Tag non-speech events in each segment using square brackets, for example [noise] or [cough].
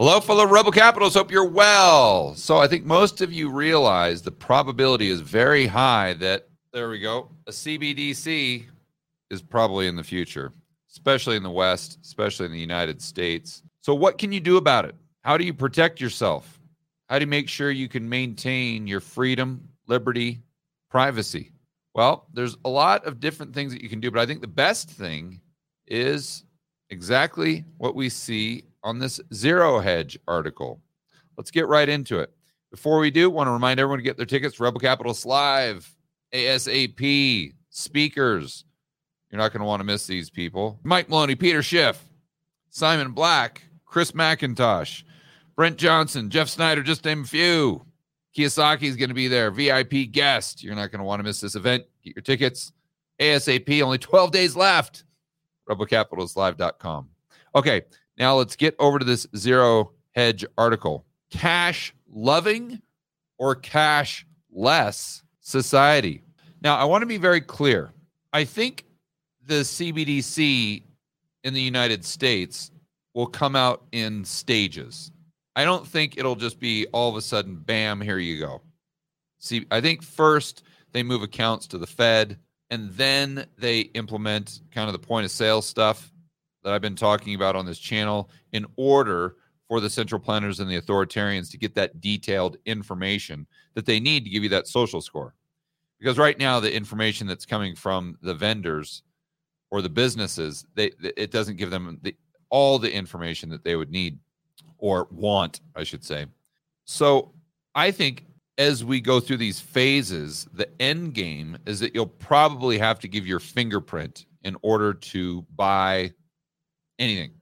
Hello, fellow Rebel Capitals. Hope you're well. So, I think most of you realize the probability is very high that, there we go, a CBDC is probably in the future, especially in the West, especially in the United States. So, what can you do about it? How do you protect yourself? How do you make sure you can maintain your freedom, liberty, privacy? Well, there's a lot of different things that you can do, but I think the best thing is exactly what we see on this Zero Hedge article. Let's get right into it. Before we do, want to remind everyone to get their tickets. Rebel Capitalist Live, ASAP, speakers. You're not going to want to miss these people. Mike Maloney, Peter Schiff, Simon Black, Chris MacIntosh, Brent Johnson, Jeff Snyder, just name a few. Kiyosaki is going to be there, VIP guest. You're not going to want to miss this event. Get your tickets ASAP. Only 12 days left. RebelCapitalistLive.com. Okay, now let's get over to this zero hedge article. Cash loving or cash less society. Now, I want to be very clear. I think the CBDC in the United States will come out in stages. I don't think it'll just be all of a sudden, bam, here you go. See, I think first they move accounts to the Fed and then they implement kind of the point of sale stuff that I've been talking about on this channel in order for the central planners and the authoritarians to get that detailed information that they need to give you that social score. Because right now, the information that's coming from the vendors or the businesses, they it doesn't give them the, all the information that they would need or want, I should say. So I think as we go through these phases, the end game is that you'll probably have to give your fingerprint in order to buy anything.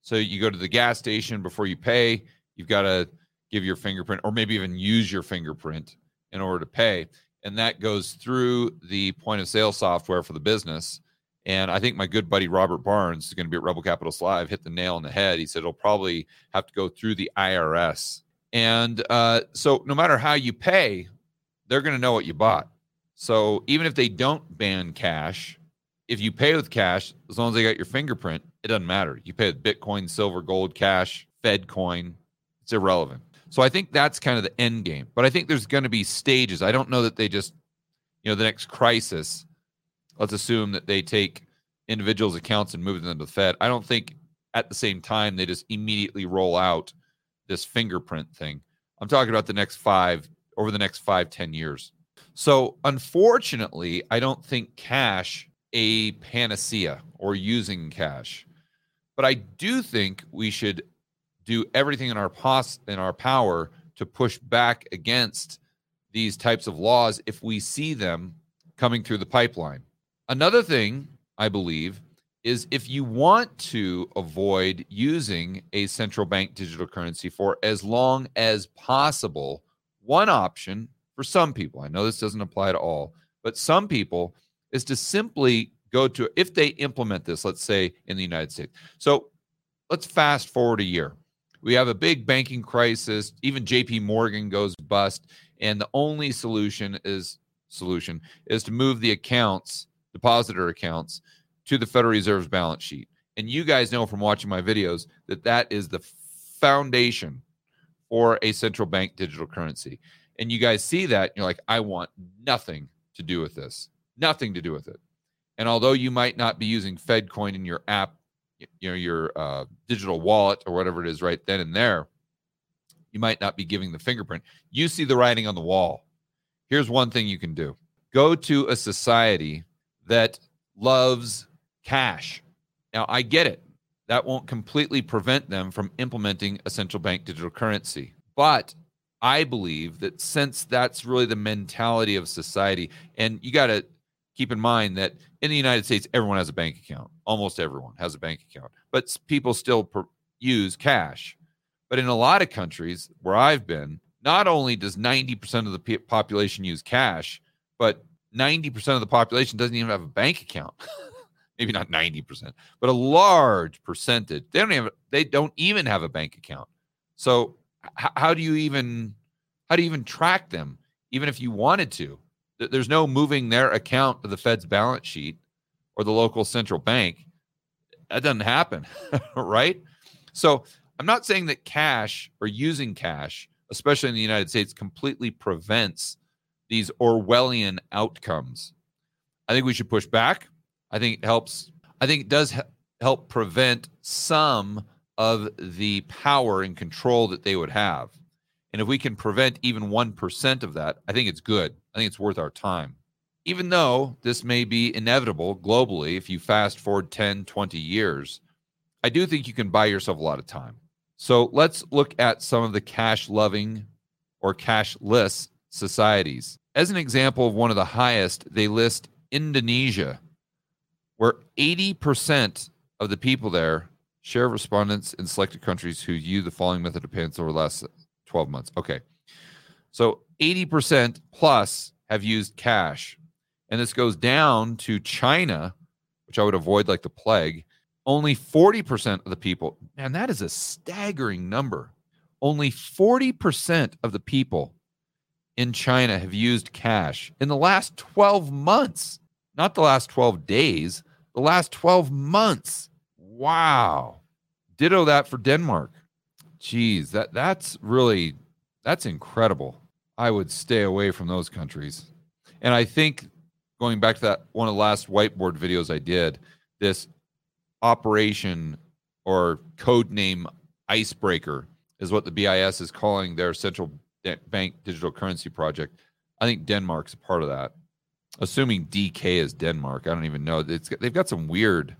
So you go to the gas station before you pay, you've got to give your fingerprint or maybe even use your fingerprint in order to pay. And that goes through the point of sale software for the business. And I think my good buddy Robert Barnes is going to be at Rebel Capitalist Live, hit the nail on the head. He said it'll probably have to go through the IRS. And uh, so no matter how you pay, they're going to know what you bought. So even if they don't ban cash, if you pay with cash, as long as they got your fingerprint, it doesn't matter. You pay with Bitcoin, silver, gold, cash, Fed coin, it's irrelevant. So I think that's kind of the end game. But I think there's going to be stages. I don't know that they just, you know, the next crisis, let's assume that they take individuals' accounts and move them to the Fed. I don't think at the same time they just immediately roll out this fingerprint thing. I'm talking about the next five, over the next five, ten years. So unfortunately, I don't think cash a panacea or using cash. But I do think we should do everything in our pos- in our power to push back against these types of laws if we see them coming through the pipeline. Another thing I believe is if you want to avoid using a central bank digital currency for as long as possible, one option for some people, I know this doesn't apply to all, but some people is to simply go to, if they implement this, let's say in the United States. So let's fast forward a year. We have a big banking crisis. Even JP Morgan goes bust. And the only solution is solution is to move the accounts, depositor accounts, to the Federal Reserve's balance sheet. And you guys know from watching my videos that that is the foundation for a central bank digital currency. And you guys see that, you're like, I want nothing to do with this nothing to do with it. And although you might not be using FedCoin in your app, you know, your uh, digital wallet or whatever it is right then and there, you might not be giving the fingerprint. You see the writing on the wall. Here's one thing you can do go to a society that loves cash. Now, I get it. That won't completely prevent them from implementing a central bank digital currency. But I believe that since that's really the mentality of society, and you got to keep in mind that in the United States, everyone has a bank account. Almost everyone has a bank account, but people still per- use cash. But in a lot of countries where I've been, not only does 90% of the p- population use cash, but 90% of the population doesn't even have a bank account. [laughs] Maybe not 90%, but a large percentage. They don't have they don't even have a bank account. So h- how do you even how do you even track them even if you wanted to? There's no moving their account to the Fed's balance sheet or the local central bank. That doesn't happen, [laughs] right? So I'm not saying that cash or using cash, especially in the United States, completely prevents these Orwellian outcomes. I think we should push back. I think it helps. I think it does help prevent some of the power and control that they would have. And if we can prevent even 1% of that, I think it's good. I think it's worth our time. Even though this may be inevitable globally, if you fast forward 10, 20 years, I do think you can buy yourself a lot of time. So let's look at some of the cash loving or cashless societies. As an example of one of the highest, they list Indonesia, where 80% of the people there share respondents in selected countries who use the following method of payments over the last 12 months. Okay. So 80% plus have used cash. And this goes down to China, which I would avoid like the plague. Only 40% of the people, and that is a staggering number. Only 40% of the people in China have used cash in the last 12 months, not the last 12 days, the last 12 months. Wow. Ditto that for Denmark. Geez, that that's really that's incredible. I would stay away from those countries. And I think going back to that one of the last whiteboard videos I did, this operation or code name icebreaker is what the BIS is calling their central bank digital currency project. I think Denmark's a part of that. Assuming DK is Denmark, I don't even know. It's they've got some weird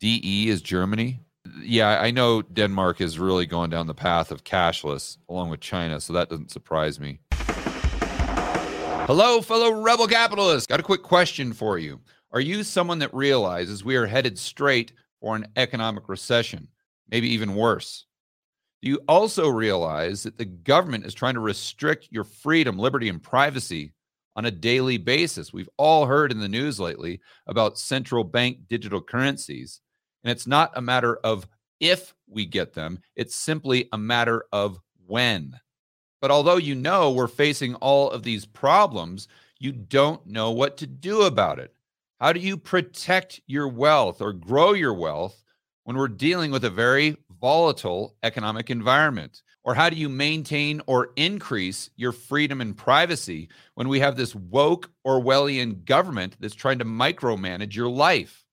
DE is Germany. Yeah, I know Denmark is really going down the path of cashless along with China, so that doesn't surprise me. Hello, fellow rebel capitalists. Got a quick question for you. Are you someone that realizes we are headed straight for an economic recession, maybe even worse? Do you also realize that the government is trying to restrict your freedom, liberty, and privacy on a daily basis? We've all heard in the news lately about central bank digital currencies. And it's not a matter of if we get them, it's simply a matter of when. But although you know we're facing all of these problems, you don't know what to do about it. How do you protect your wealth or grow your wealth when we're dealing with a very volatile economic environment? Or how do you maintain or increase your freedom and privacy when we have this woke Orwellian government that's trying to micromanage your life?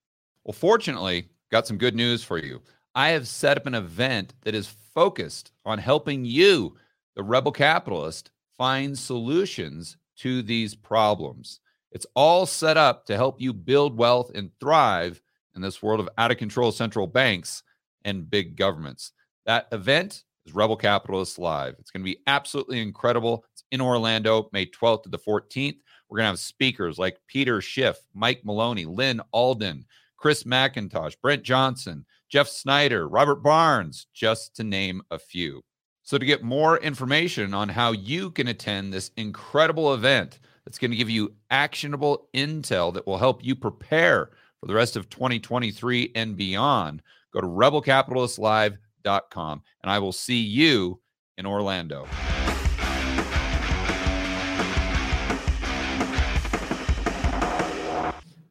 Well, fortunately, got some good news for you. I have set up an event that is focused on helping you, the rebel capitalist, find solutions to these problems. It's all set up to help you build wealth and thrive in this world of out of control central banks and big governments. That event is Rebel Capitalists Live. It's going to be absolutely incredible. It's in Orlando, May 12th to the 14th. We're going to have speakers like Peter Schiff, Mike Maloney, Lyn Alden, Chris MacIntosh, Brent Johnson, Jeff Snyder, Robert Barnes, just to name a few. So, to get more information on how you can attend this incredible event, that's going to give you actionable intel that will help you prepare for the rest of 2023 and beyond. Go to rebelcapitalistlive.com and I will see you in Orlando.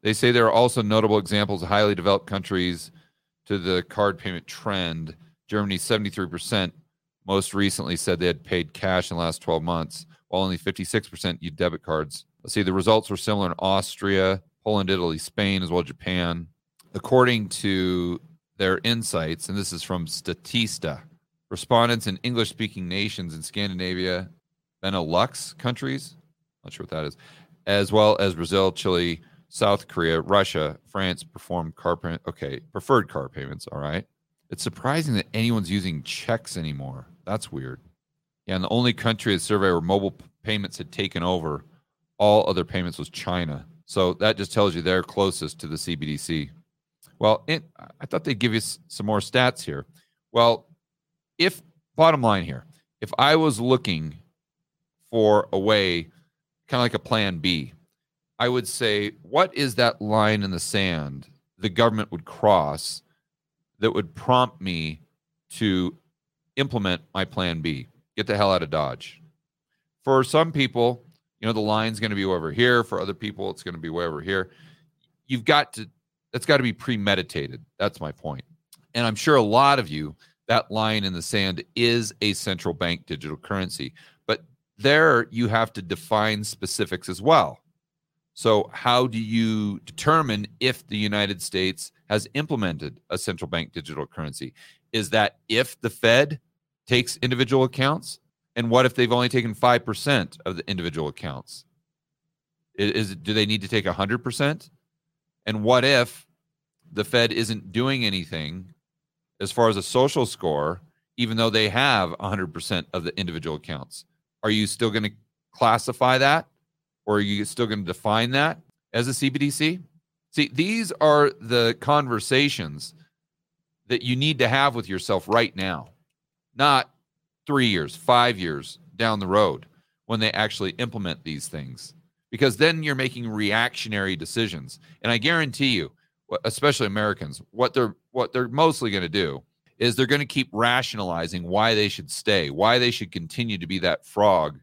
They say there are also notable examples of highly developed countries to the card payment trend. Germany, 73% most recently said they had paid cash in the last 12 months while only 56% used debit cards. Let's see, the results were similar in Austria, Poland, Italy, Spain, as well as Japan. According to their insights, and this is from Statista, respondents in English speaking nations in Scandinavia, Benelux countries, not sure what that is, as well as Brazil, Chile, South Korea, Russia, France performed car payment. Okay, preferred car payments. All right. It's surprising that anyone's using checks anymore. That's weird. Yeah, and the only country that surveyed where mobile payments had taken over all other payments was China. So that just tells you they're closest to the CBDC. Well, it, I thought they'd give you some more stats here. Well, if bottom line here, if I was looking for a way, kind of like a plan B, I would say, what is that line in the sand the government would cross that would prompt me to implement my plan B? get the hell out of Dodge. For some people, you know, the line's going to be over here. For other people, it's going to be way over here. You've got to, that's got to be premeditated. That's my point. And I'm sure a lot of you that line in the sand is a central bank digital currency. But there you have to define specifics as well. So, how do you determine if the United States has implemented a central bank digital currency? Is that if the Fed takes individual accounts? And what if they've only taken 5% of the individual accounts? Is, do they need to take 100%? And what if the Fed isn't doing anything as far as a social score, even though they have 100% of the individual accounts? Are you still going to classify that? Or are you still going to define that as a CBDC? See, these are the conversations that you need to have with yourself right now, not three years, five years down the road when they actually implement these things. Because then you're making reactionary decisions. And I guarantee you, especially Americans, what they're what they're mostly going to do is they're going to keep rationalizing why they should stay, why they should continue to be that frog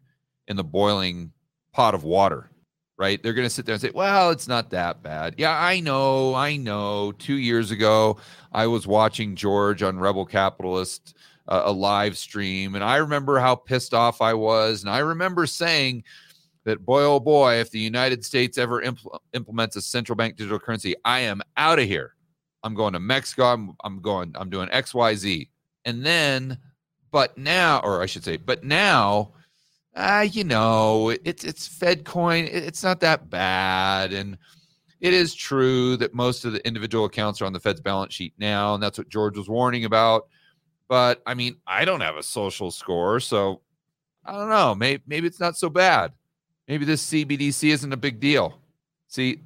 in the boiling pot of water, right? They're going to sit there and say, well, it's not that bad. Yeah, I know. I know. Two years ago, I was watching George on Rebel Capitalist, uh, a live stream, and I remember how pissed off I was. And I remember saying, that boy oh boy if the united states ever impl- implements a central bank digital currency i am out of here i'm going to mexico I'm, I'm going i'm doing xyz and then but now or i should say but now ah, you know, it's it's Fed coin. It's not that bad, and it is true that most of the individual accounts are on the Fed's balance sheet now, and that's what George was warning about. But I mean, I don't have a social score, so I don't know. Maybe maybe it's not so bad. Maybe this CBDC isn't a big deal. See,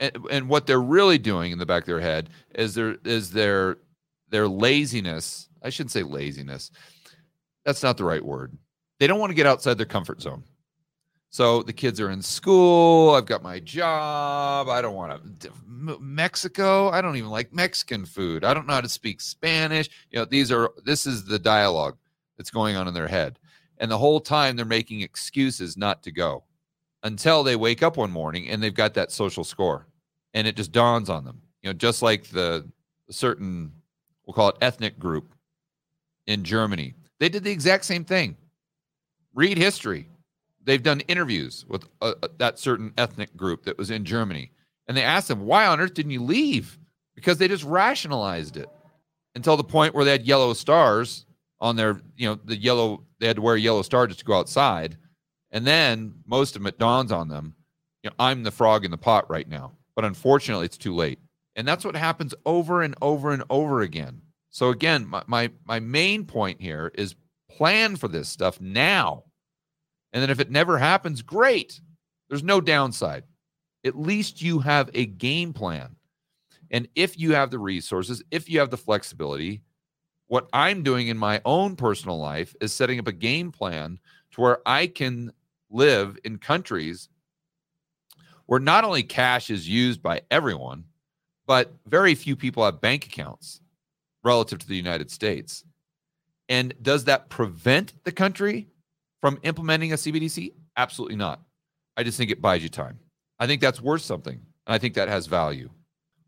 and, and what they're really doing in the back of their head is their is their their laziness. I shouldn't say laziness. That's not the right word they don't want to get outside their comfort zone. So the kids are in school. I've got my job. I don't want to Mexico. I don't even like Mexican food. I don't know how to speak Spanish. You know, these are this is the dialogue that's going on in their head. And the whole time they're making excuses not to go until they wake up one morning and they've got that social score and it just dawns on them. You know, just like the certain we'll call it ethnic group in Germany. They did the exact same thing read history. They've done interviews with uh, uh, that certain ethnic group that was in Germany. And they asked them, why on earth didn't you leave? Because they just rationalized it until the point where they had yellow stars on their, you know, the yellow, they had to wear a yellow star just to go outside. And then most of it dawns on them, you know, I'm the frog in the pot right now. But unfortunately, it's too late. And that's what happens over and over and over again. So again, my, my, my main point here is Plan for this stuff now. And then if it never happens, great. There's no downside. At least you have a game plan. And if you have the resources, if you have the flexibility, what I'm doing in my own personal life is setting up a game plan to where I can live in countries where not only cash is used by everyone, but very few people have bank accounts relative to the United States. And does that prevent the country from implementing a CBDC? Absolutely not. I just think it buys you time. I think that's worth something. And I think that has value.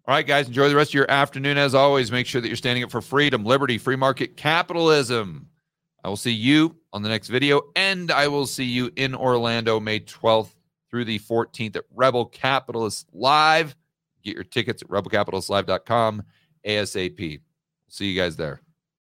All right, guys, enjoy the rest of your afternoon. As always, make sure that you're standing up for freedom, liberty, free market capitalism. I will see you on the next video, and I will see you in Orlando May 12th through the 14th at Rebel Capitalist Live. Get your tickets at rebelcapitalistlive.com ASAP. See you guys there.